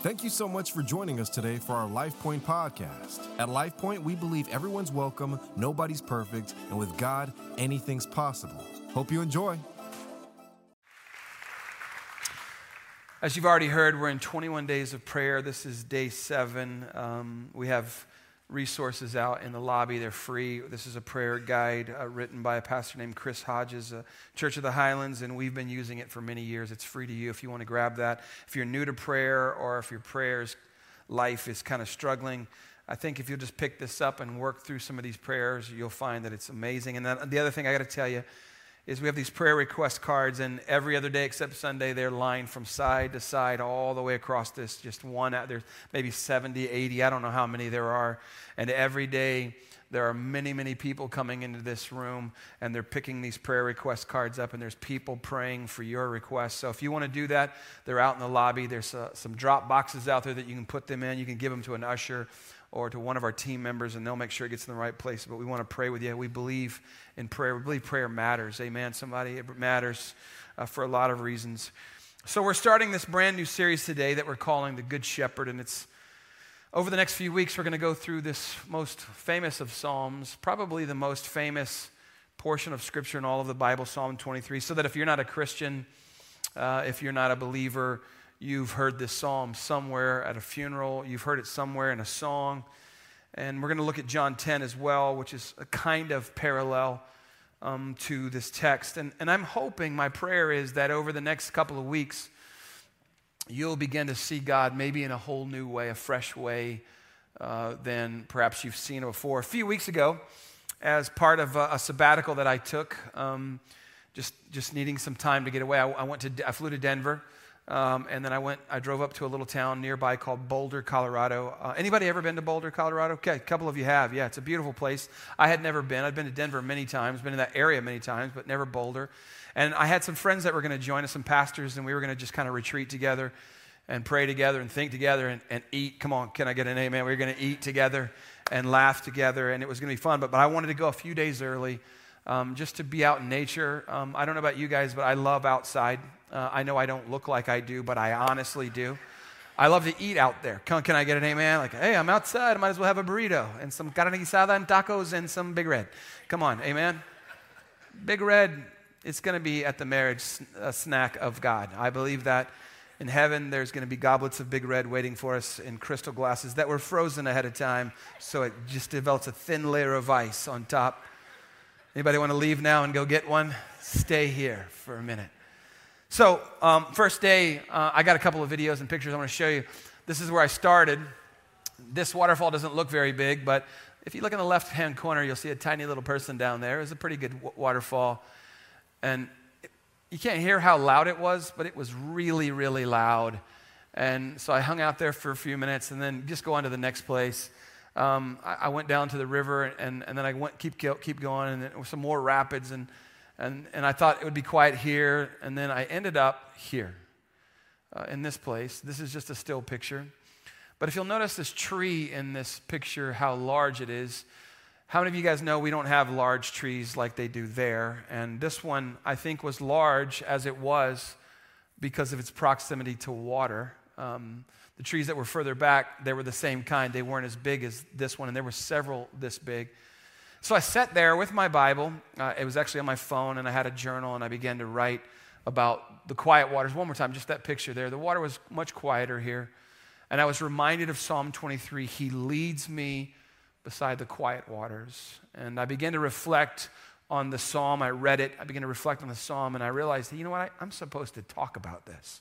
Thank you so much for joining us today for our LifePoint podcast. At LifePoint, we believe everyone's welcome, nobody's perfect, and with God, anything's possible. Hope you enjoy. As you've already heard, we're in 21 days of prayer. This is day seven. Um, we have resources out in the lobby. They're free. This is a prayer guide uh, written by a pastor named Chris Hodges, uh, Church of the Highlands, and we've been using it for many years. It's free to you if you want to grab that. If you're new to prayer or if your prayers life is kind of struggling, I think if you'll just pick this up and work through some of these prayers, you'll find that it's amazing. And the other thing I got to tell you is we have these prayer request cards, and every other day except Sunday, they're lined from side to side all the way across this. Just one out there's maybe 70, 80, I don't know how many there are. And every day, there are many, many people coming into this room and they're picking these prayer request cards up, and there's people praying for your requests. So if you want to do that, they're out in the lobby. There's uh, some drop boxes out there that you can put them in. You can give them to an usher or to one of our team members, and they'll make sure it gets in the right place. But we want to pray with you. We believe in prayer. We believe prayer matters. Amen. Somebody, it matters uh, for a lot of reasons. So we're starting this brand new series today that we're calling The Good Shepherd, and it's over the next few weeks, we're going to go through this most famous of Psalms, probably the most famous portion of Scripture in all of the Bible, Psalm 23, so that if you're not a Christian, uh, if you're not a believer, You've heard this psalm somewhere at a funeral, you've heard it somewhere in a song. And we're going to look at John 10 as well, which is a kind of parallel um, to this text. And, and I'm hoping, my prayer is that over the next couple of weeks, you'll begin to see God maybe in a whole new way, a fresh way uh, than perhaps you've seen before. A few weeks ago, as part of a, a sabbatical that I took, um, just, just needing some time to get away, I, I, went to, I flew to Denver. Um, and then I went, I drove up to a little town nearby called Boulder, Colorado. Uh, anybody ever been to Boulder, Colorado? Okay, a couple of you have. Yeah, it's a beautiful place. I had never been. I'd been to Denver many times, been in that area many times, but never Boulder. And I had some friends that were going to join us, some pastors, and we were going to just kind of retreat together and pray together and think together and, and eat. Come on, can I get an amen? We were going to eat together and laugh together, and it was going to be fun. But, but I wanted to go a few days early um, just to be out in nature. Um, I don't know about you guys, but I love outside. Uh, I know I don't look like I do, but I honestly do. I love to eat out there. Can, can I get an amen? Like, hey, I'm outside. I might as well have a burrito and some carne asada and tacos and some Big Red. Come on, amen? Big Red, it's going to be at the marriage snack of God. I believe that in heaven there's going to be goblets of Big Red waiting for us in crystal glasses that were frozen ahead of time, so it just develops a thin layer of ice on top. Anybody want to leave now and go get one? Stay here for a minute. So, um, first day, uh, I got a couple of videos and pictures I want to show you. This is where I started. This waterfall doesn't look very big, but if you look in the left hand corner, you'll see a tiny little person down there. It was a pretty good w- waterfall. And it, you can't hear how loud it was, but it was really, really loud. And so I hung out there for a few minutes and then just go on to the next place. Um, I, I, went down to the river and, and then I went keep, keep going and were some more rapids. And and, and I thought it would be quiet here, and then I ended up here uh, in this place. This is just a still picture. But if you'll notice this tree in this picture, how large it is, how many of you guys know we don't have large trees like they do there? And this one, I think, was large as it was because of its proximity to water. Um, the trees that were further back, they were the same kind. They weren't as big as this one, and there were several this big. So I sat there with my Bible. Uh, it was actually on my phone, and I had a journal, and I began to write about the quiet waters. One more time, just that picture there. The water was much quieter here. And I was reminded of Psalm 23 He leads me beside the quiet waters. And I began to reflect on the psalm. I read it. I began to reflect on the psalm, and I realized, you know what? I, I'm supposed to talk about this.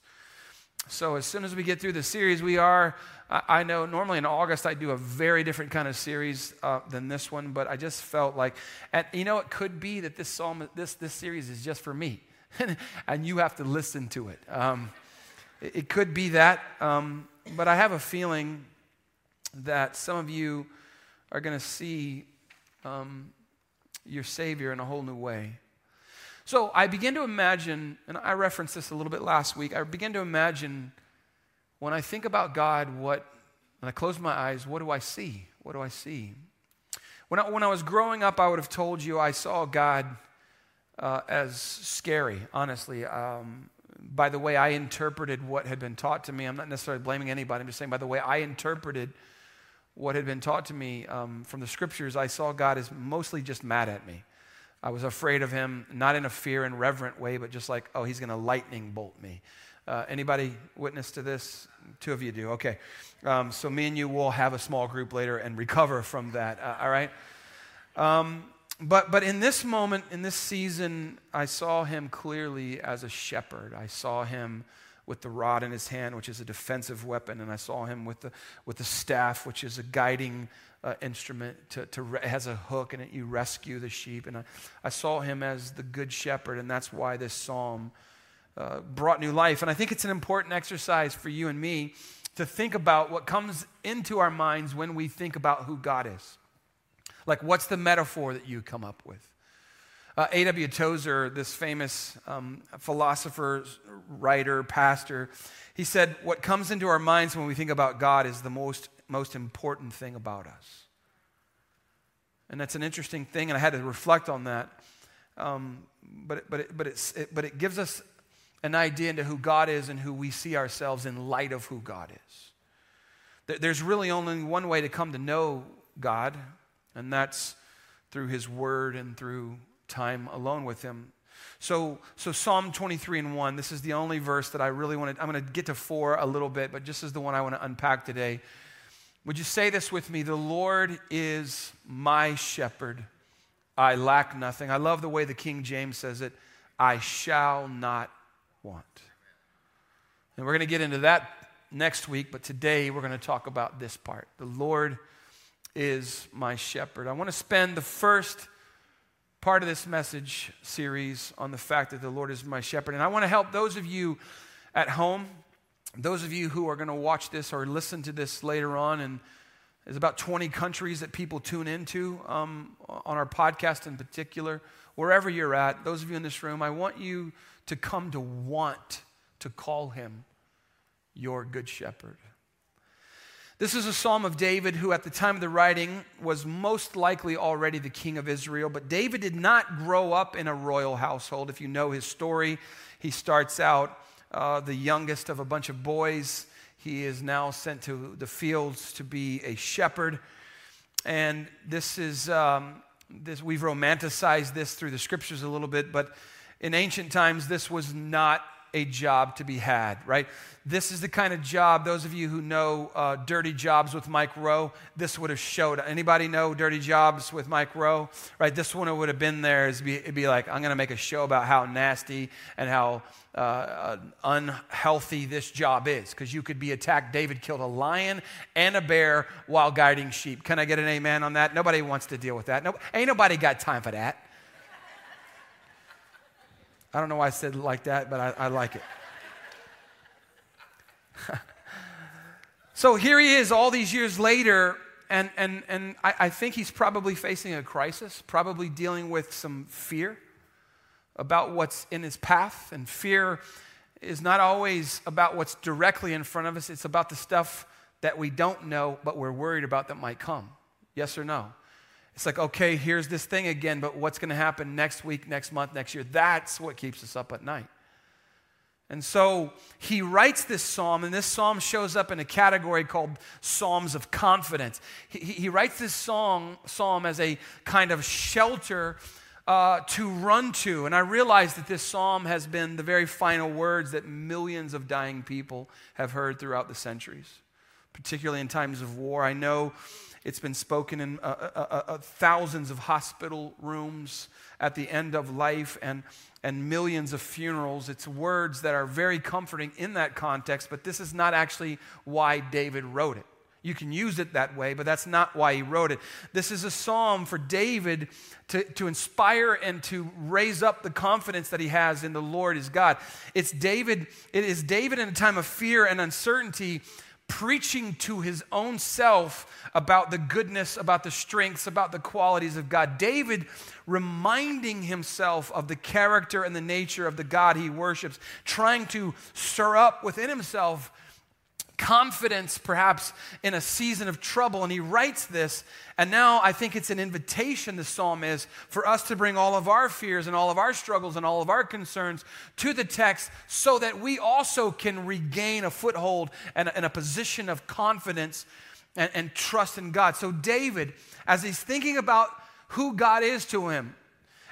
So, as soon as we get through the series, we are, I know normally in August I do a very different kind of series uh, than this one, but I just felt like, and you know, it could be that this psalm, this, this series is just for me, and you have to listen to it. Um, it, it, could be that, um, but I have a feeling that some of you are going to see um, your Savior in a whole new way. So I begin to imagine, and I referenced this a little bit last week, I begin to imagine when I think about God, what, when I close my eyes, what do I see? What do I see? When I, when I was growing up, I would have told you I saw God uh, as scary, honestly. Um, by the way I interpreted what had been taught to me. I'm not necessarily blaming anybody. I'm just saying, by the way I interpreted what had been taught to me um, from the scriptures, I saw God as mostly just mad at me. I was afraid of him, not in a fear and reverent way, but just like, oh, he's going to lightning bolt me. Uh, anybody witness to this? Two of you do. Okay. Um, so me and you will have a small group later and recover from that. Uh, all right. Um, but but in this moment, in this season, I saw him clearly as a shepherd. I saw him with the rod in his hand, which is a defensive weapon, and I saw him with the with the staff, which is a guiding uh, instrument. To, to it has a hook, and it, you rescue the sheep. And I, I saw him as the good shepherd, and that's why this psalm uh, brought new life. And I think it's an important exercise for you and me to think about what comes into our minds when we think about who God is. Like, what's the metaphor that you come up with? Uh, A.W. Tozer, this famous um, philosopher, writer, pastor, he said, What comes into our minds when we think about God is the most, most important thing about us. And that's an interesting thing, and I had to reflect on that. Um, but, but, it, but, it, but it gives us an idea into who God is and who we see ourselves in light of who God is. There's really only one way to come to know God, and that's through His Word and through time alone with Him. So, so Psalm 23 and 1, this is the only verse that I really want to, I'm going to get to four a little bit, but just as the one I want to unpack today. Would you say this with me? The Lord is my shepherd. I lack nothing. I love the way the King James says it. I shall not want. And we're going to get into that next week, but today we're going to talk about this part. The Lord is my shepherd. I want to spend the first part of this message series on the fact that the Lord is my shepherd. And I want to help those of you at home, those of you who are going to watch this or listen to this later on, and there's about 20 countries that people tune into um, on our podcast in particular. Wherever you're at, those of you in this room, I want you to come to want to call him your good shepherd. This is a psalm of David, who at the time of the writing was most likely already the king of Israel. But David did not grow up in a royal household. If you know his story, he starts out uh, the youngest of a bunch of boys. He is now sent to the fields to be a shepherd. And this is, um, this, we've romanticized this through the scriptures a little bit, but in ancient times, this was not a job to be had, right? This is the kind of job, those of you who know uh, Dirty Jobs with Mike Rowe, this would have showed. Anybody know Dirty Jobs with Mike Rowe? Right, this one would have been there. It'd be, it'd be like, I'm going to make a show about how nasty and how uh, uh, unhealthy this job is. Because you could be attacked. David killed a lion and a bear while guiding sheep. Can I get an amen on that? Nobody wants to deal with that. No, ain't nobody got time for that. I don't know why I said like that, but I, I like it. so here he is all these years later, and, and, and I, I think he's probably facing a crisis, probably dealing with some fear about what's in his path. And fear is not always about what's directly in front of us, it's about the stuff that we don't know, but we're worried about that might come. Yes or no? It's like, okay, here's this thing again, but what's going to happen next week, next month, next year? That's what keeps us up at night. And so he writes this psalm, and this psalm shows up in a category called Psalms of Confidence. He, he writes this song, psalm as a kind of shelter uh, to run to. And I realize that this psalm has been the very final words that millions of dying people have heard throughout the centuries, particularly in times of war. I know it's been spoken in uh, uh, uh, uh, thousands of hospital rooms at the end of life and, and millions of funerals. It's words that are very comforting in that context, but this is not actually why David wrote it. You can use it that way, but that's not why he wrote it. This is a psalm for David to, to inspire and to raise up the confidence that he has in the Lord his God. It's David, it is David in a time of fear and uncertainty preaching to his own self about the goodness, about the strengths, about the qualities of God. David reminding himself of the character and the nature of the God he worships, trying to stir up within himself confidence, perhaps in a season of trouble. And he writes this, and now I think it's an invitation, the psalm is, for us to bring all of our fears and all of our struggles and all of our concerns to the text so that we also can regain a foothold and, and a position of confidence and, and trust in God. So, David, as he's thinking about who God is to him,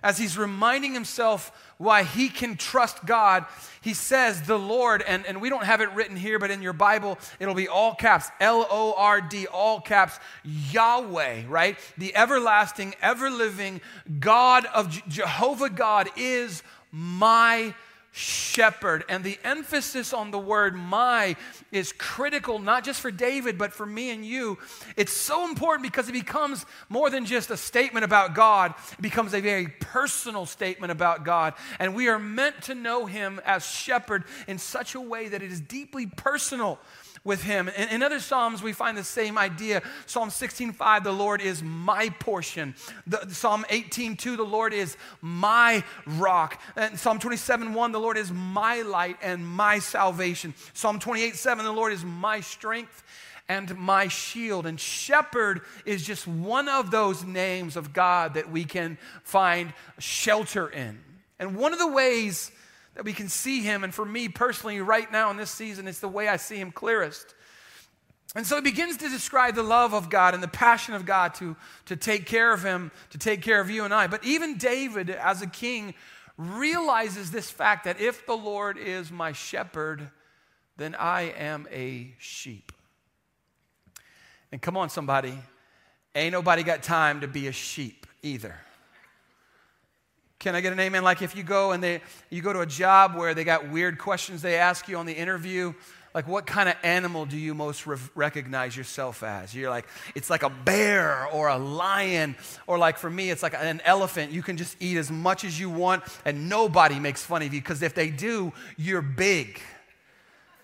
as he's reminding himself why he can trust God, he says, The Lord, and, and we don't have it written here, but in your Bible, it'll be all caps L O R D, all caps, Yahweh, right? The everlasting, ever living God of Jehovah God is my shepherd. And the emphasis on the word my is critical, not just for David, but for me and you. It's so important because it becomes more than just a statement about God, it becomes a very personal statement about God. And we are meant to know him as shepherd in such a way that it is deeply personal with him. In, in, other Psalms, we find the same idea. Psalm 16:5, the Lord is my portion. The, Psalm 18:2, the Lord is my rock. And Psalm 27:1, the Lord is my light and my salvation. Psalm 28:7, the Lord is my strength and my shield. And shepherd is just one of those names of God that we can find shelter in. And one of the ways that we can see him. And for me personally, right now in this season, it's the way I see him clearest. And so he begins to describe the love of God and the passion of God to, to take care of him, to take care of you and I. But even David, as a king, realizes this fact that if the Lord is my shepherd, then I am a sheep. And come on, somebody, ain't nobody got time to be a sheep either. Can I get an amen? Like if you go and they, you go to a job where they got weird questions they ask you on the interview, like what kind of animal do you most re- recognize yourself as? You're like, it's like a bear or a lion, or like for me, it's like an elephant. You can just eat as much as you want and nobody makes fun of you because if they do, you're big.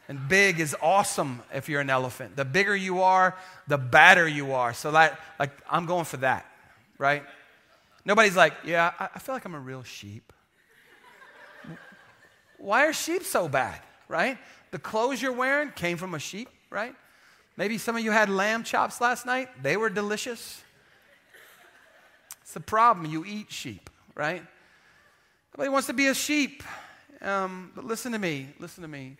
And big is awesome if you're an elephant. The bigger you are, the badder you are. So that, like, I'm going for that, right? Nobody's like, yeah, I, feel like I'm a real sheep. Why are sheep so bad, right? The clothes you're wearing came from a sheep, right? Maybe some of you had lamb chops last night. They were delicious. It's the problem. You eat sheep, right? Nobody wants to be a sheep. Um, but listen to me. Listen to me.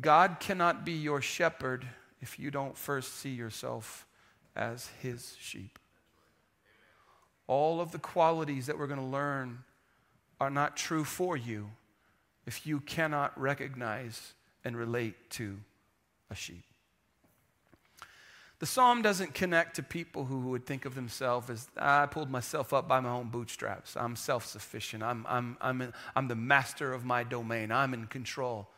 God cannot be your shepherd if you don't first see yourself as his sheep all of the qualities that we're going to learn are not true for you if you cannot recognize and relate to a sheep. The psalm doesn't connect to people who would think of themselves as, ah, I pulled myself up by my own bootstraps. I'm self sufficient. I'm, I'm, I'm, I'm the master of my domain. I'm in control.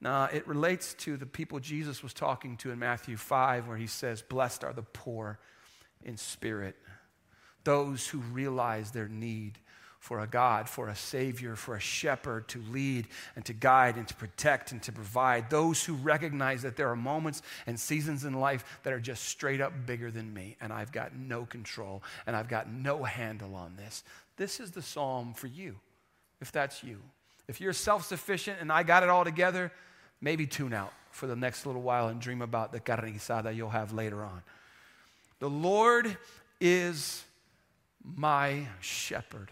Now, it relates to the people Jesus was talking to in Matthew 5, where he says, Blessed are the poor in spirit, those who realize their need for a God, for a Savior, for a shepherd to lead and to guide and to protect and to provide. Those who recognize that there are moments and seasons in life that are just straight up bigger than me, and I've got no control and I've got no handle on this. This is the psalm for you, if that's you. If you're self sufficient and I got it all together, maybe tune out for the next little while and dream about the carne you'll have later on. The Lord is my shepherd.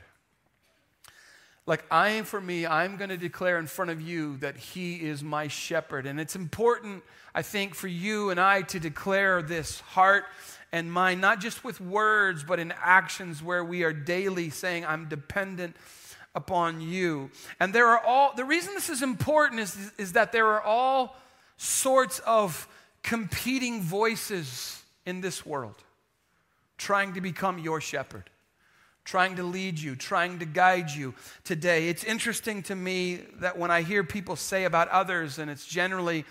Like, I, for me, I'm going to declare in front of you that He is my shepherd. And it's important, I think, for you and I to declare this heart and mind, not just with words, but in actions where we are daily saying, I'm dependent upon you. And there are all, the reason this is important is, is that there are all sorts of competing voices in this world trying to become your shepherd trying to lead you, trying to guide you today. It's interesting to me that when I hear people say about others, and it's generally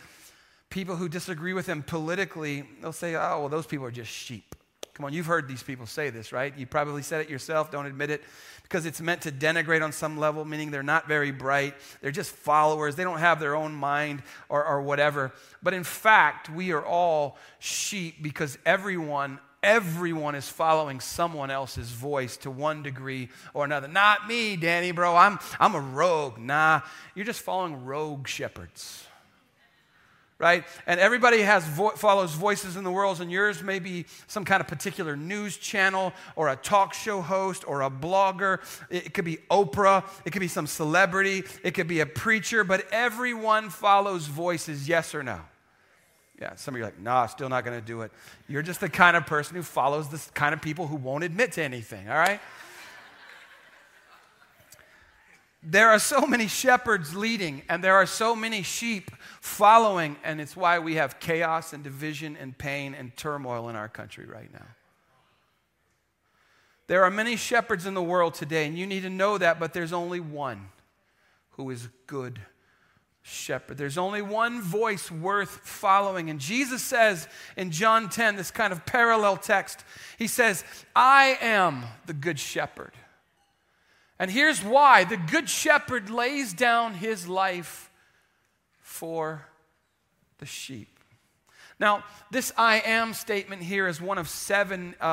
people who disagree with them politically, they'll say, oh, well, those people are just sheep. Come on, you've heard these people say this, right? You probably said it yourself, don't admit it, because it's meant to denigrate on some level, meaning they're not very bright. They're just followers. They don't have their own mind or, or whatever. But in fact, we are all sheep because everyone everyone is following someone else's voice to one degree or another. Not me, Danny, bro. I'm, I'm a rogue. Nah, you're just following rogue shepherds. right? And everybody has vo- follows voices in the world, and yours may be some kind of particular news channel or a talk show host or a blogger. It could be Oprah, it could be some celebrity, it could be a preacher, but everyone follows voices, yes or no? Yeah, some of you are like, nah, still not going to do it. You're just the kind of person who follows the kind of people who won't admit to anything, all right? there are so many shepherds leading, and there are so many sheep following, and it's why we have chaos and division and pain and turmoil in our country right now. There are many shepherds in the world today, and you need to know that, but there's only one who is good shepherd. There's only one voice worth following. And Jesus says in John 10, this kind of parallel text, He says, I am the good shepherd. And here's why the Good Shepherd lays down his life for the sheep. Now, this I am statement here is one of seven uh,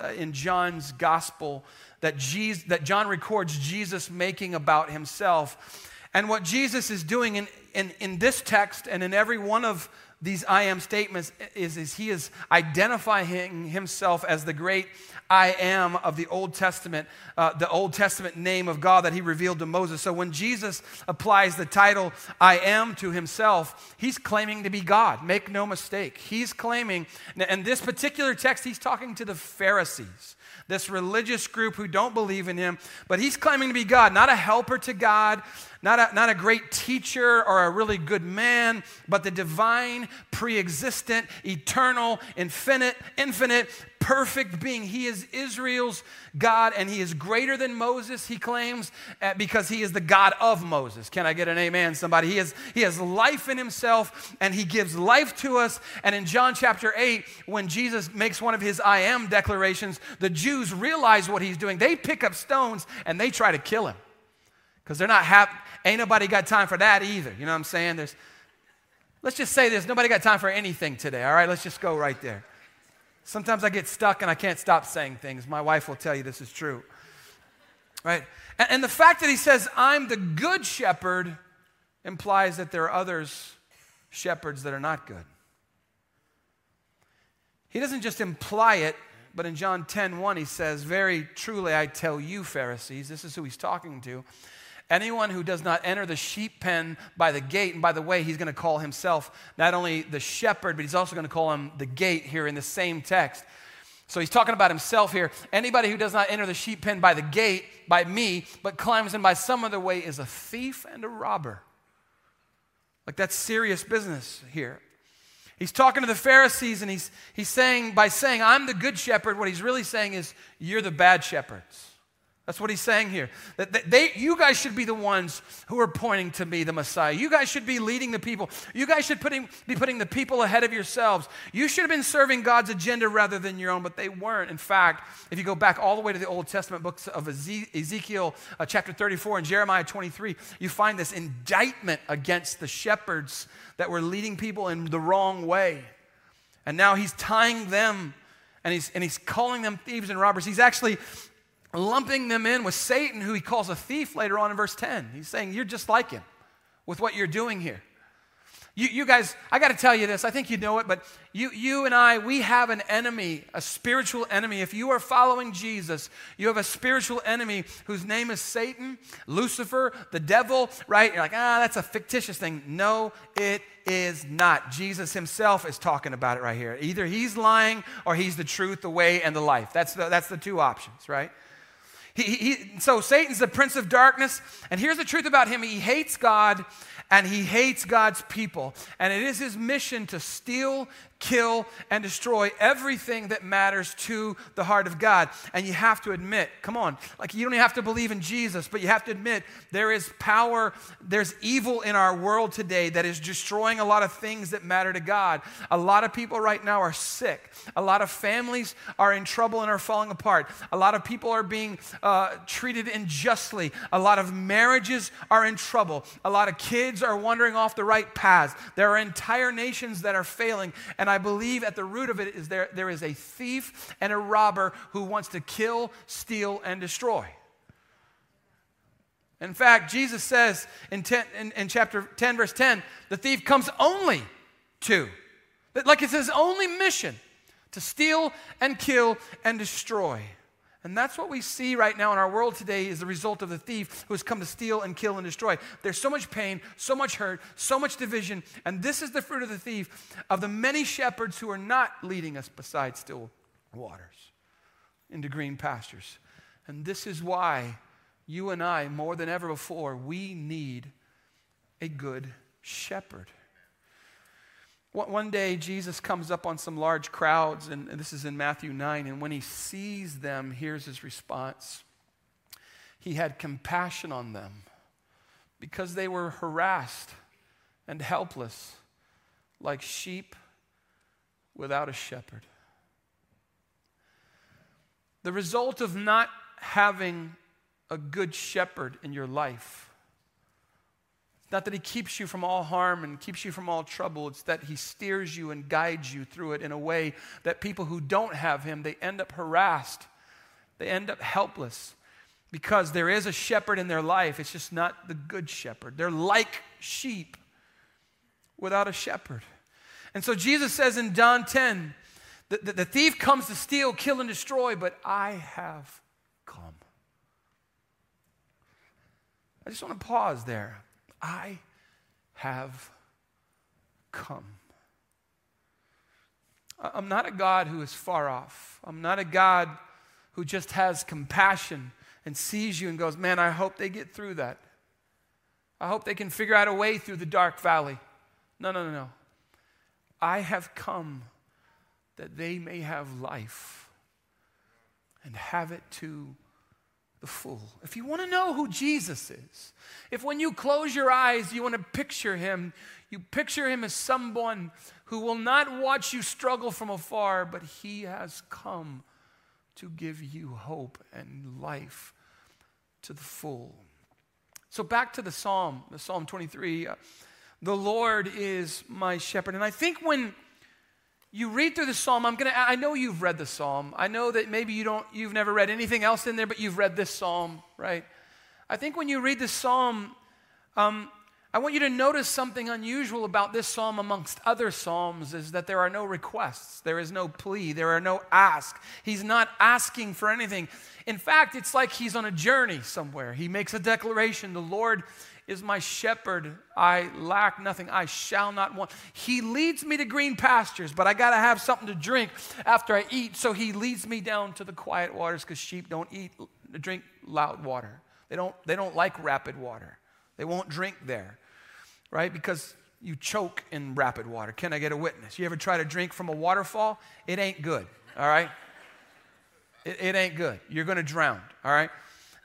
uh, in John's gospel that, Jesus, that John records Jesus making about himself. And what Jesus is doing in, in, in this text and in every one of these I am statements is, is he is identifying himself as the great I am of the Old Testament, uh, the Old Testament name of God that he revealed to Moses. So when Jesus applies the title I am to himself, he's claiming to be God. Make no mistake. He's claiming, and this particular text, he's talking to the Pharisees this religious group who don't believe in him, but he's claiming to be God, not a helper to God, not a, not a great teacher or a really good man, but the divine, pre existent, eternal, infinite, infinite, perfect being. He is Israel's God, and he is greater than Moses, he claims, because he is the God of Moses. Can I get an amen, somebody? He has, he has life in himself, and he gives life to us. And in John chapter 8, when Jesus makes one of his I am declarations, the Jews realize what he's doing. They pick up stones and they try to kill him because they're not happy Ain't nobody got time for that either. You know what I'm saying? There's, let's just say this nobody got time for anything today, all right? Let's just go right there. Sometimes I get stuck and I can't stop saying things. My wife will tell you this is true. Right? And, and the fact that he says, I'm the good shepherd, implies that there are others, shepherds, that are not good. He doesn't just imply it, but in John 10 1, he says, Very truly I tell you, Pharisees, this is who he's talking to. Anyone who does not enter the sheep pen by the gate, and by the way, he's going to call himself not only the shepherd, but he's also going to call him the gate here in the same text. So he's talking about himself here. Anybody who does not enter the sheep pen by the gate, by me, but climbs in by some other way is a thief and a robber. Like that's serious business here. He's talking to the Pharisees and he's, he's saying, by saying, I'm the good shepherd, what he's really saying is, you're the bad shepherds. That's what he's saying here. That they, you guys should be the ones who are pointing to me, the Messiah. You guys should be leading the people. You guys should putting, be putting the people ahead of yourselves. You should have been serving God's agenda rather than your own, but they weren't. In fact, if you go back all the way to the Old Testament books of Ezekiel uh, chapter 34 and Jeremiah 23, you find this indictment against the shepherds that were leading people in the wrong way. And now he's tying them and he's, and he's calling them thieves and robbers. He's actually lumping them in with Satan, who he calls a thief later on in verse 10. He's saying, You're just like him with what you're doing here. You, you guys, I got to tell you this. I think you know it, but you, you and I, we have an enemy, a spiritual enemy. If you are following Jesus, you have a spiritual enemy whose name is Satan, Lucifer, the devil, right? You're like, ah, that's a fictitious thing. No, it is not. Jesus himself is talking about it right here. Either he's lying or he's the truth, the way, and the life. That's the, that's the two options, right? He, he, so Satan's the prince of darkness. And here's the truth about him he hates God and he hates God's people. And it is his mission to steal, kill, and destroy everything that matters to the heart of God. And you have to admit, come on, like you don't have to believe in Jesus, but you have to admit there is power, there's evil in our world today that is destroying a lot of things that matter to God. A lot of people right now are sick. A lot of families are in trouble and are falling apart. A lot of people are being uh, treated unjustly. A lot of marriages are in trouble. A lot of kids are wandering off the right paths. There are entire nations that are failing. And and I believe at the root of it is there, there is a thief and a robber who wants to kill, steal, and destroy. In fact, Jesus says in, ten, in, in chapter 10, verse 10, the thief comes only to, Like it's his only mission to steal and kill and destroy. And that's what we see right now in our world today is the result of the thief who has come to steal and kill and destroy. There's so much pain, so much hurt, so much division, and this is the fruit of the thief of the many shepherds who are not leading us beside still waters into green pastures. And this is why you and I, more than ever before, we need a good shepherd. One day, Jesus comes up on some large crowds, and this is in Matthew 9, and when he sees them, here's his response He had compassion on them because they were harassed and helpless, like sheep without a shepherd. The result of not having a good shepherd in your life not that he keeps you from all harm and keeps you from all trouble. It's that he steers you and guides you through it in a way that people who don't have him, they end up harassed. They end up helpless because there is a shepherd in their life. It's just not the good shepherd. They're like sheep without a shepherd. And so Jesus says in John 10 that the, the thief comes to steal, kill, and destroy, but I have come. I just want to pause there. I have come. I'm not a God who is far off. I'm not a God who just has compassion and sees you and goes, Man, I hope they get through that. I hope they can figure out a way through the dark valley. No, no, no, no. I have come that they may have life and have it to the fool. If you want to know who Jesus is, if when you close your eyes you want to picture him, you picture him as someone who will not watch you struggle from afar, but he has come to give you hope and life to the full. So back to the psalm, the Psalm 23. Uh, the Lord is my shepherd. And I think when you read through the psalm i'm gonna i know you've read the psalm. I know that maybe you don't you've never read anything else in there but you've read this psalm right? I think when you read the psalm um, i want you to notice something unusual about this psalm amongst other psalms is that there are no requests. There is no plea. There are no ask. He's not asking for anything. In fact it's like he's on a journey somewhere. He makes a declaration. The lord is my shepherd. I lack nothing. I shall not want. He leads me to green pastures, but I got to have something to drink after I eat. So he leads me down to the quiet waters because sheep don't eat, drink loud water. They don't, they don't like rapid water. They won't drink there, right? Because you choke in rapid water. Can I get a witness? You ever try to drink from a waterfall? It ain't good, all right? It, it ain't good. You're going to drown, all right?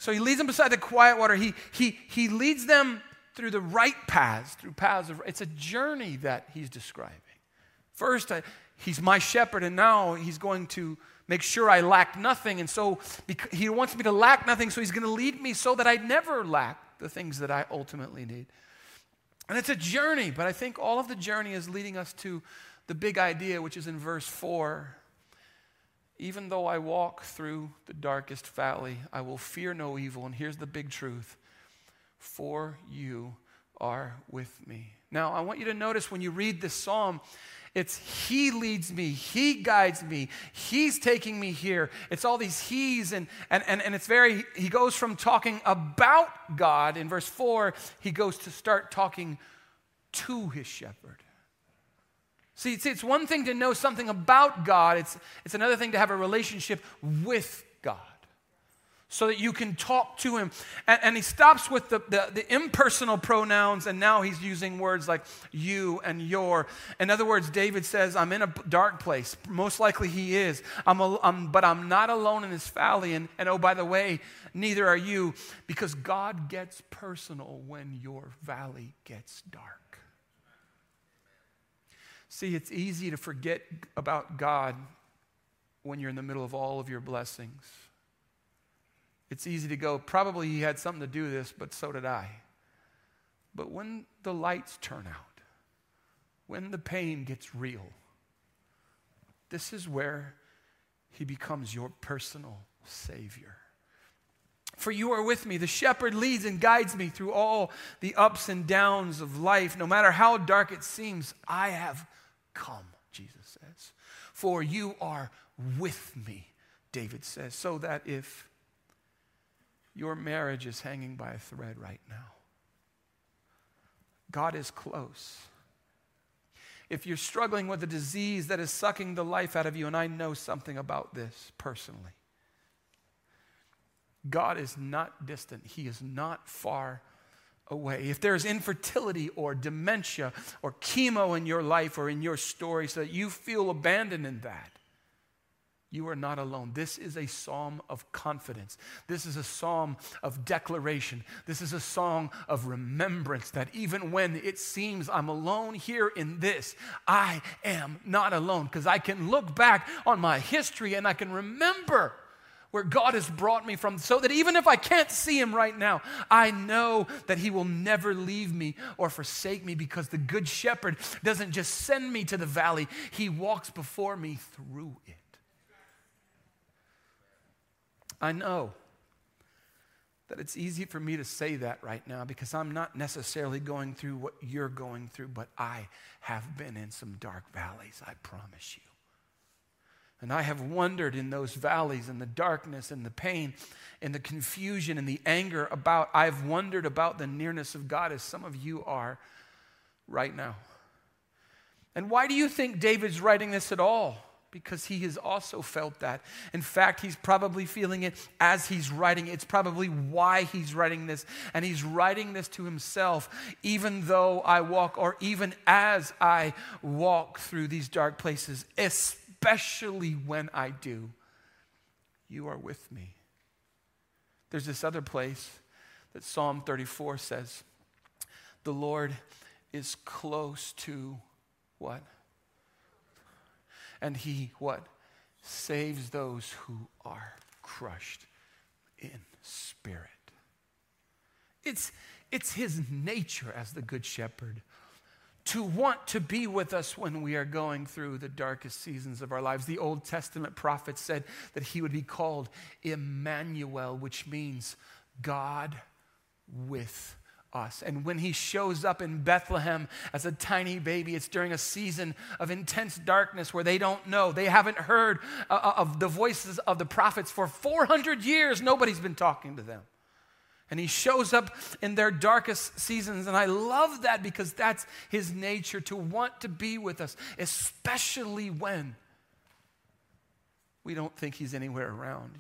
So he leads them beside the quiet water. He, he, he leads them through the right paths, through paths of, it's a journey that he's describing. First, I, he's my shepherd, and now he's going to make sure I lack nothing. And so he wants me to lack nothing, so he's going to lead me so that I never lack the things that I ultimately need. And it's a journey, but I think all of the journey is leading us to the big idea, which is in verse 4 even though I walk through the darkest valley, I will fear no evil. And here's the big truth for you are with me. Now, I want you to notice when you read this psalm, it's He leads me, He guides me, He's taking me here. It's all these He's, and, and, and, and it's very, He goes from talking about God in verse 4, He goes to start talking to His shepherd. See, see, it's one thing to know something about God, it's, it's another thing to have a relationship with God so that you can talk to Him. And, and he stops with the, the, the, impersonal pronouns, and now he's using words like you and your. In other words, David says, I'm in a dark place. Most likely he is, I'm, a, I'm but I'm not alone in this valley. And, and oh, by the way, neither are you, because God gets personal when your valley gets dark. See, it's easy to forget about God when you're in the middle of all of your blessings. It's easy to go, probably he had something to do with this, but so did I. But when the lights turn out, when the pain gets real, this is where he becomes your personal Savior. For you are with me. The shepherd leads and guides me through all the ups and downs of life. No matter how dark it seems, I have come, Jesus says. For you are with me, David says, so that if your marriage is hanging by a thread right now, God is close. If you're struggling with a disease that is sucking the life out of you, and I know something about this personally, God is not distant, He is not far away. If there's infertility or dementia or chemo in your life or in your story so that you feel abandoned in that, you are not alone. This is a psalm of confidence. This is a psalm of declaration. This is a song of remembrance that even when it seems I'm alone here in this, I am not alone because I can look back on my history and I can remember where God has brought me from, so that even if I can't see Him right now, I know that He will never leave me or forsake me because the Good Shepherd doesn't just send me to the valley, He walks before me through it. I know that it's easy for me to say that right now because I'm not necessarily going through what you're going through, but I have been in some dark valleys, I promise you. And I have wondered in those valleys, in the darkness, and the pain, and the confusion, and the anger about, I've wondered about the nearness of God as some of you are right now. And why do you think David's writing this at all? Because he has also felt that. In fact, he's probably feeling it as he's writing. It's probably why he's writing this. And he's writing this to himself, even though I walk, or even as I walk through these dark places, especially especially when I do, you are with me. There's this other place that Psalm 34 says the Lord is close to what? And he what? Saves those who are crushed in spirit. It's, it's his nature as the good shepherd to want to be with us when we are going through the darkest seasons of our lives. The Old Testament prophet said that he would be called Emmanuel, which means God with us. And when he shows up in Bethlehem as a tiny baby, it's during a season of intense darkness where they don't know. They haven't heard uh, uh of the voices of the prophets for 400 years. Nobody's been talking to them. And he shows up in their darkest seasons. And I love that because that's his nature to want to be with us, especially when we don't think he's anywhere around.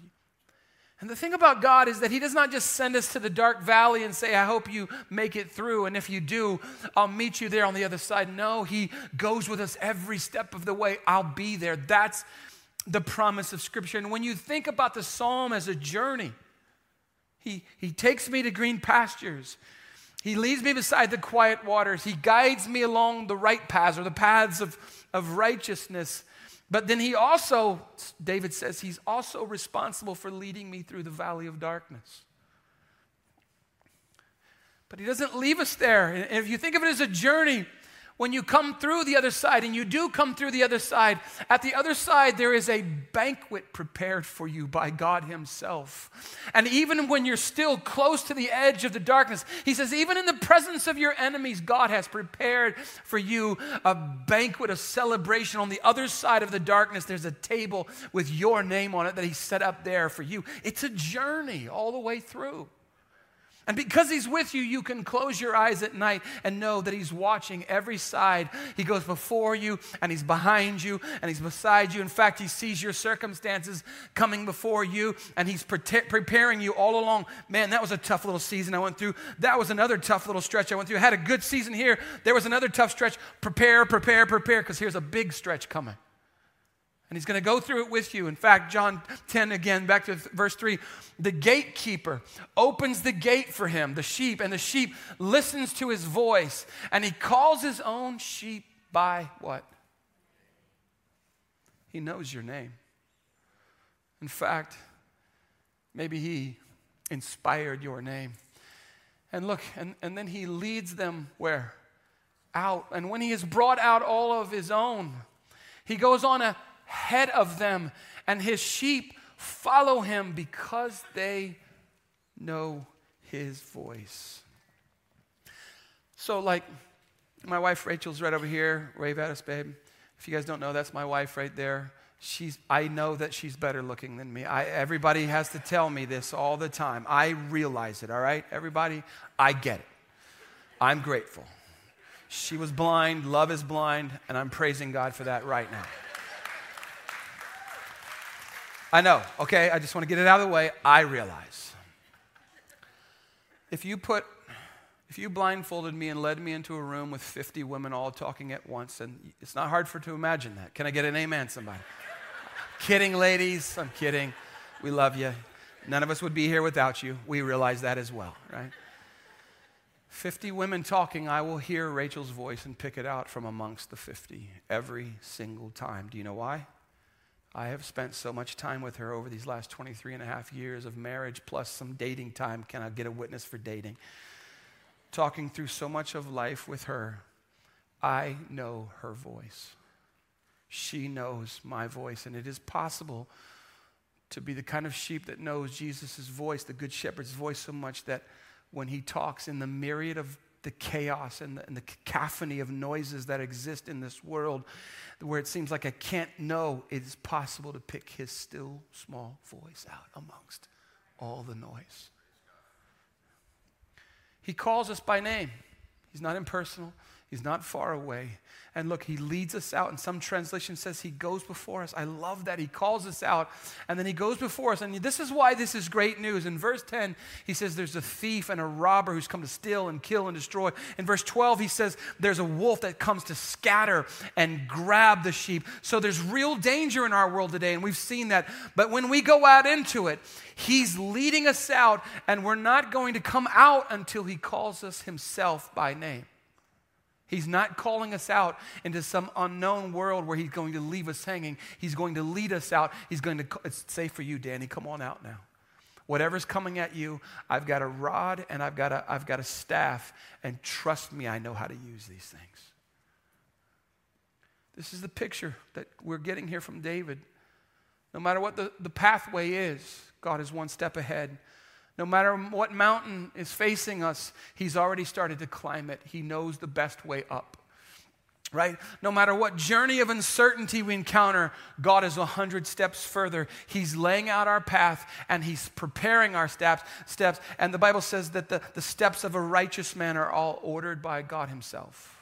And the thing about God is that He does not just send us to the dark valley and say, I hope you make it through. And if you do, I'll meet you there on the other side. No, He goes with us every step of the way. I'll be there. That's the promise of Scripture. And when you think about the psalm as a journey, he, he takes me to green pastures. He leads me beside the quiet waters. He guides me along the right paths or the paths of, of righteousness. But then he also, David says, he's also responsible for leading me through the valley of darkness. But he doesn't leave us there. And if you think of it as a journey, when you come through the other side, and you do come through the other side, at the other side, there is a banquet prepared for you by God Himself. And even when you're still close to the edge of the darkness, He says, even in the presence of your enemies, God has prepared for you a banquet, a celebration. On the other side of the darkness, there's a table with your name on it that He set up there for you. It's a journey all the way through. And because he's with you, you can close your eyes at night and know that he's watching every side. He goes before you, and he's behind you, and he's beside you. In fact, he sees your circumstances coming before you, and he's pre- preparing you all along. Man, that was a tough little season I went through. That was another tough little stretch I went through. I had a good season here. There was another tough stretch. Prepare, prepare, prepare, because here's a big stretch coming. And he's going to go through it with you. In fact, John 10 again, back to verse 3 the gatekeeper opens the gate for him, the sheep, and the sheep listens to his voice. And he calls his own sheep by what? He knows your name. In fact, maybe he inspired your name. And look, and, and then he leads them where? Out. And when he has brought out all of his own, he goes on a ahead of them, and his sheep follow him because they know his voice. So, like, my wife Rachel's right over here. Wave at us, babe. If you guys don't know, that's my wife right there. She's, I know that she's better looking than me. I, everybody has to tell me this all the time. I realize it, all right? Everybody, I get it. I'm grateful. She was blind, love is blind, and I'm praising God for that right now. I know, okay? I just want to get it out of the way. I realize. If you put if you blindfolded me and led me into a room with 50 women all talking at once, and it's not hard for to imagine that. Can I get an amen, somebody? kidding, ladies. I'm kidding. We love you. None of us would be here without you. We realize that as well, right? 50 women talking, I will hear Rachel's voice and pick it out from amongst the 50 every single time. Do you know why? I have spent so much time with her over these last 23 and a half years of marriage plus some dating time. Can I get a witness for dating? Talking through so much of life with her, I know her voice. She knows my voice, and it is possible to be the kind of sheep that knows Jesus' voice, the Good Shepherd's voice, so much that when he talks in the myriad of the chaos and the, and the, cacophony of noises that exist in this world, where it seems like I can't know, it is possible to pick his still small voice out amongst all the noise. He calls us by name, he's not impersonal, he's not far away. And look, he leads us out. And some translation says he goes before us. I love that. He calls us out and then he goes before us. And this is why this is great news. In verse 10, he says there's a thief and a robber who's come to steal and kill and destroy. In verse 12, he says there's a wolf that comes to scatter and grab the sheep. So there's real danger in our world today, and we've seen that. But when we go out into it, he's leading us out, and we're not going to come out until he calls us himself by name. He's not calling us out into some unknown world where he's going to leave us hanging. He's going to lead us out. He's going to, it's safe for you, Danny. Come on out now. Whatever's coming at you, I've got a rod and I've got a, I've got a staff, and trust me, I know how to use these things. This is the picture that we're getting here from David. No matter what the, the pathway is, God is one step ahead. No matter what mountain is facing us, He's already started to climb it. He knows the best way up. Right? No matter what journey of uncertainty we encounter, God is a hundred steps further. He's laying out our path and He's preparing our steps. steps. And the Bible says that the, the steps of a righteous man are all ordered by God Himself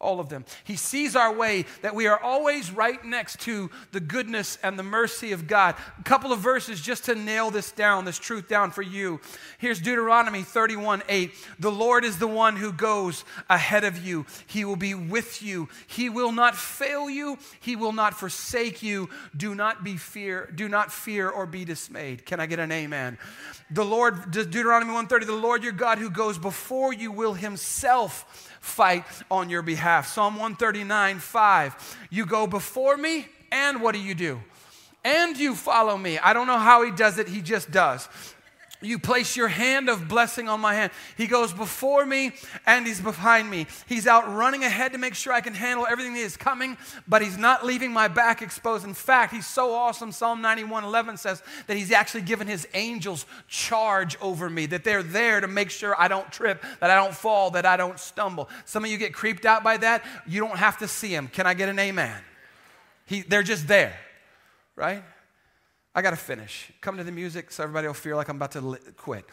all of them. He sees our way that we are always right next to the goodness and the mercy of God. A couple of verses just to nail this down, this truth down for you. Here's Deuteronomy 31 8. The Lord is the one who goes ahead of you, He will be with you. He will not fail you, He will not forsake you. Do not be fear, do not fear or be dismayed. Can I get an amen? The Lord, Deuteronomy 130, the Lord your God who goes before you will Himself fight on your behalf. Psalm 139, 5. You go before me, and what do you do? And you follow me. I don't know how he does it, he just does. You place your hand of blessing on my hand. He goes before me and he's behind me. He's out running ahead to make sure I can handle everything that is coming, but he's not leaving my back exposed. In fact, he's so awesome. Psalm 91 11 says that he's actually given his angels charge over me, that they're there to make sure I don't trip, that I don't fall, that I don't stumble. Some of you get creeped out by that. You don't have to see him. Can I get an amen? He, they're just there, right? I got to finish. Come to the music so everybody will feel like I'm about to li- quit.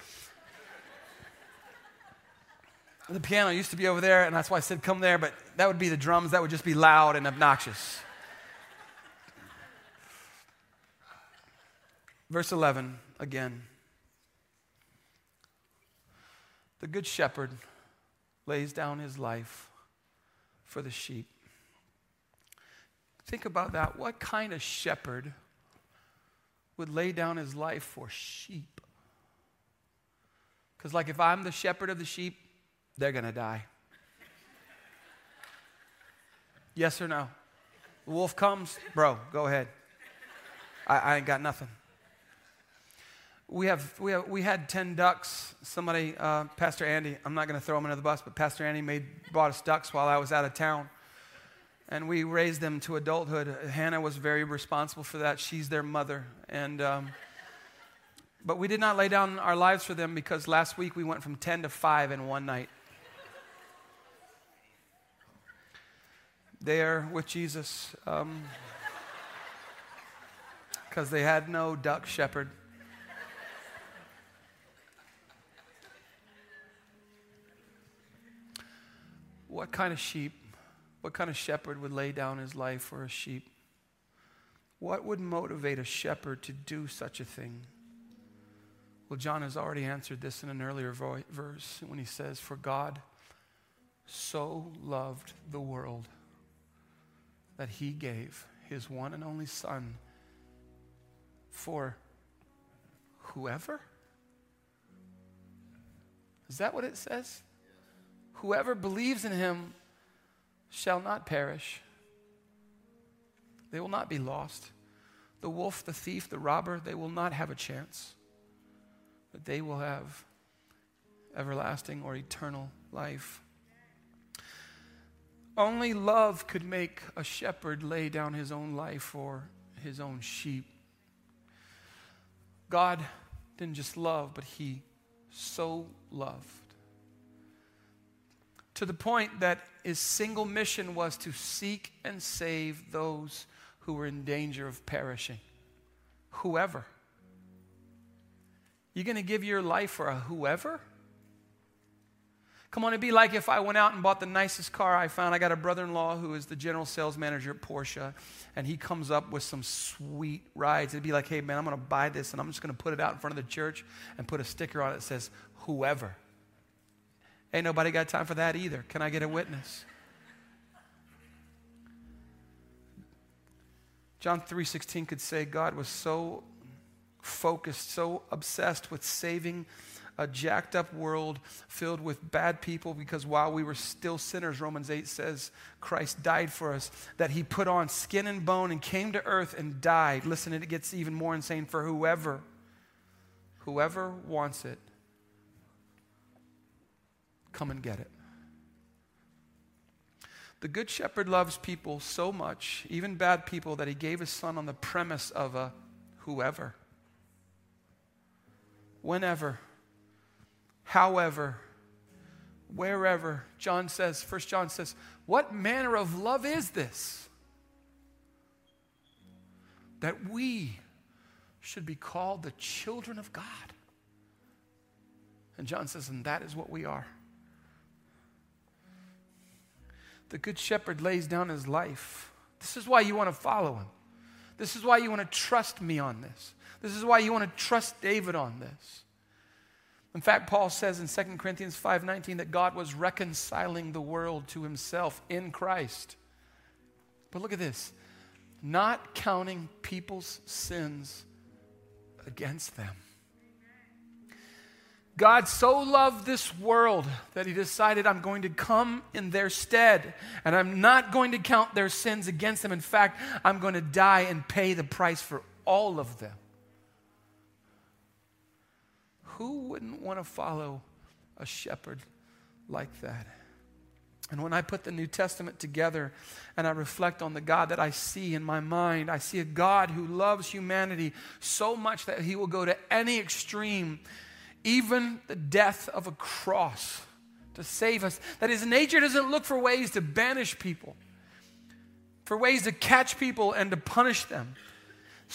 the piano used to be over there, and that's why I said come there, but that would be the drums. That would just be loud and obnoxious. Verse 11 again. The good shepherd lays down his life for the sheep. Think about that. What kind of shepherd? Would lay down his life for sheep. Because, like, if I'm the shepherd of the sheep, they're going to die. yes or no? The wolf comes, bro, go ahead. I, I ain't got nothing. We, have, we, have, we had 10 ducks. Somebody, uh, Pastor Andy, I'm not going to throw him under the bus, but Pastor Andy made, brought us ducks while I was out of town and we raised them to adulthood. Hannah was very responsible for that. She's their mother. And, um, but we did not lay down our lives for them because last week we went from 10 to 5 in one night. there with Jesus because um, they had no duck shepherd. What kind of sheep, what kind of shepherd would lay down his life for a sheep? What would motivate a shepherd to do such a thing? Well, John has already answered this in an earlier vo- verse when he says, For God so loved the world that he gave his one and only Son for whoever? Is that what it says? Whoever believes in him shall not perish. They will not be lost. The wolf, the thief, the robber, they will not have a chance. But they will have everlasting or eternal life. Only love could make a shepherd lay down his own life for his own sheep. God didn't just love, but he so loved. To the point that his single mission was to seek and save those who were in danger of perishing. Whoever. You're going to give your life for a whoever? Come on, it'd be like if I went out and bought the nicest car I found. I got a brother in law who is the general sales manager at Porsche, and he comes up with some sweet rides. It'd be like, hey, man, I'm going to buy this, and I'm just going to put it out in front of the church and put a sticker on it that says, whoever. Ain't nobody got time for that either. Can I get a witness? John 3:16 could say God was so focused, so obsessed with saving a jacked up world filled with bad people because while we were still sinners, Romans 8 says Christ died for us, that he put on skin and bone and came to earth and died. Listen, it gets even more insane for whoever, whoever wants it, come and get it. The Good Shepherd loves people so much, even bad people, that he gave his son on the premise of a whoever, whenever, however, wherever. John says, First John says, What manner of love is this? That we should be called the children of God. And John says, And that is what we are. The Good Shepherd lays down his life. This is why you want to follow him. This is why you want to trust me on this. This is why you want to trust David on this. In fact, Paul says in 2 Corinthians 5:19 that God was reconciling the world to himself in Christ. But look at this. Not counting people's sins against them. God so loved this world that he decided, I'm going to come in their stead, and I'm not going to count their sins against them. In fact, I'm going to die and pay the price for all of them who wouldn't want to follow a shepherd like that? And when I put the New Testament together and I reflect on the God that I see in my mind, I see a God who loves humanity so much that he will go to any extreme, even the death of a cross, to save us. That his nature doesn't look for ways to banish people, for ways to catch people and to punish them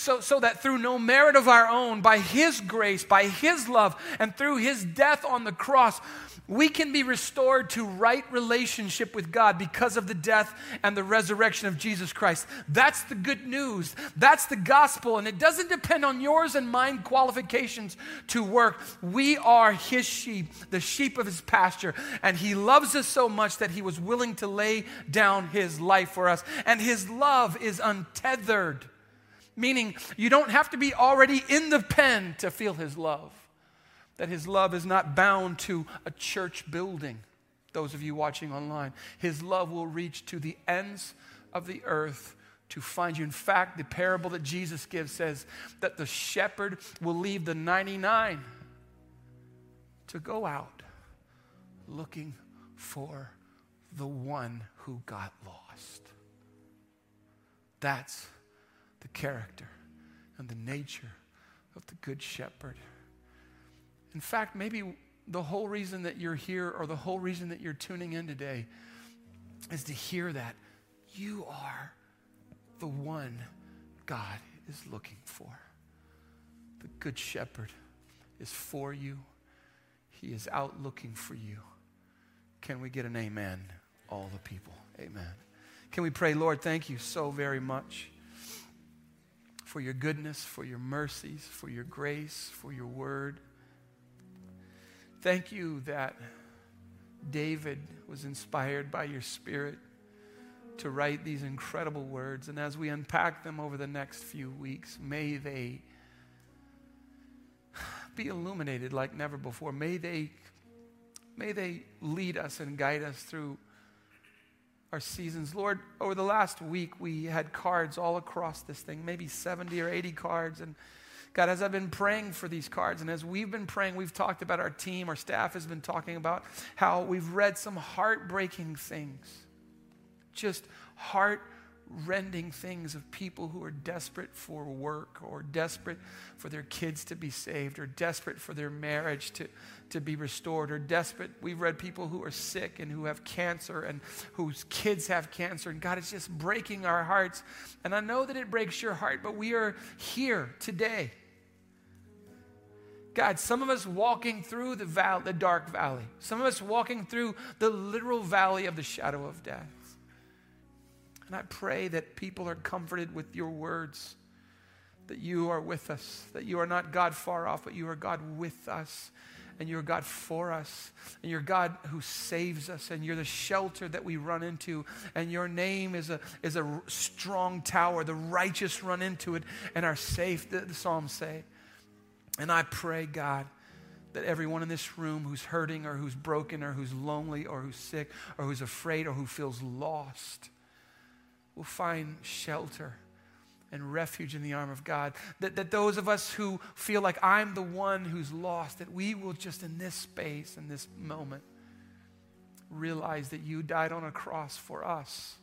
so, so that through no merit of our own, by His grace, by His love, and through His death on the cross, we can be restored to right relationship with God because of the death and the resurrection of Jesus Christ. That's the good news. That's the gospel. And it doesn't depend on yours and mine qualifications to work. We are His sheep, the sheep of His pasture. And He loves us so much that He was willing to lay down His life for us. And His love is untethered meaning you don't have to be already in the pen to feel his love. That his love is not bound to a church building. Those of you watching online, his love will reach to the ends of the earth to find you. In fact, the parable that Jesus gives says that the shepherd will leave the 99 to go out looking for the one who got lost. That's the character and the nature of the Good Shepherd. In fact, maybe the whole reason that you're here or the whole reason that you're tuning in today is to hear that You are the one God is looking for. The Good Shepherd is for you, He is out looking for you. Can we get an amen? All the people. Amen. Can we pray, Lord, thank you so very much for your goodness, for your mercies, for your grace, for your word. Thank you that David was inspired by your spirit to write these incredible words. And as we unpack them over the next few weeks, may they be illuminated like never before. May they, may they lead us and guide us through our seasons. Lord, over the last week, we had cards all across this thing, maybe 70 or 80 cards. And God, as I've been praying for these cards, and as we've been praying, we've talked about our team, our staff has been talking about how we've read some heartbreaking things. Just heart rending things of people who are desperate for work or desperate for their kids to be saved or desperate for their marriage to, to be restored or desperate. We've read people who are sick and who have cancer and whose kids have cancer. And God, it's just breaking our hearts. And I know that it breaks your heart, but we are here today. God, some of us walking through the, val- the dark valley, some of us walking through the literal valley of the shadow of death. And I pray that people are comforted with your words, that you are with us, that you are not God far off, but you are God with us, and you're God for us, and you're God who saves us, and you're the shelter that we run into, and your name is a, is a strong tower. The righteous run into it and are safe, the, the Psalms say. And I pray, God, that everyone in this room who's hurting or who's broken or who's lonely or who's sick or who's afraid or who feels lost, will find shelter and refuge in the arm of God. That, that those of us who feel like I'm the one who's lost, that we will just in this space, in this moment, realize that you died on a cross for us,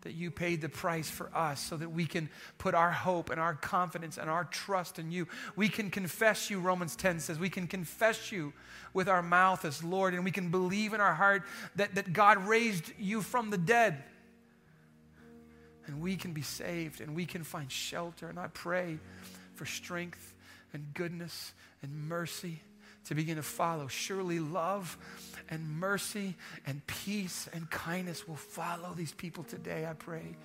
that you paid the price for us so that we can put our hope and our confidence and our trust in you. We can confess you, Romans 10 says. We can confess you with our mouth as Lord, and we can believe in our heart that, that God raised you from the dead and we can be saved and we can find shelter. And I pray for strength and goodness and mercy to begin to follow. Surely love and mercy and peace and kindness will follow these people today, I pray.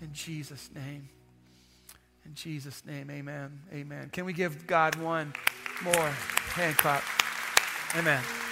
In Jesus' name. In Jesus' name, amen. Amen. Can we give God one more hand clap? Amen.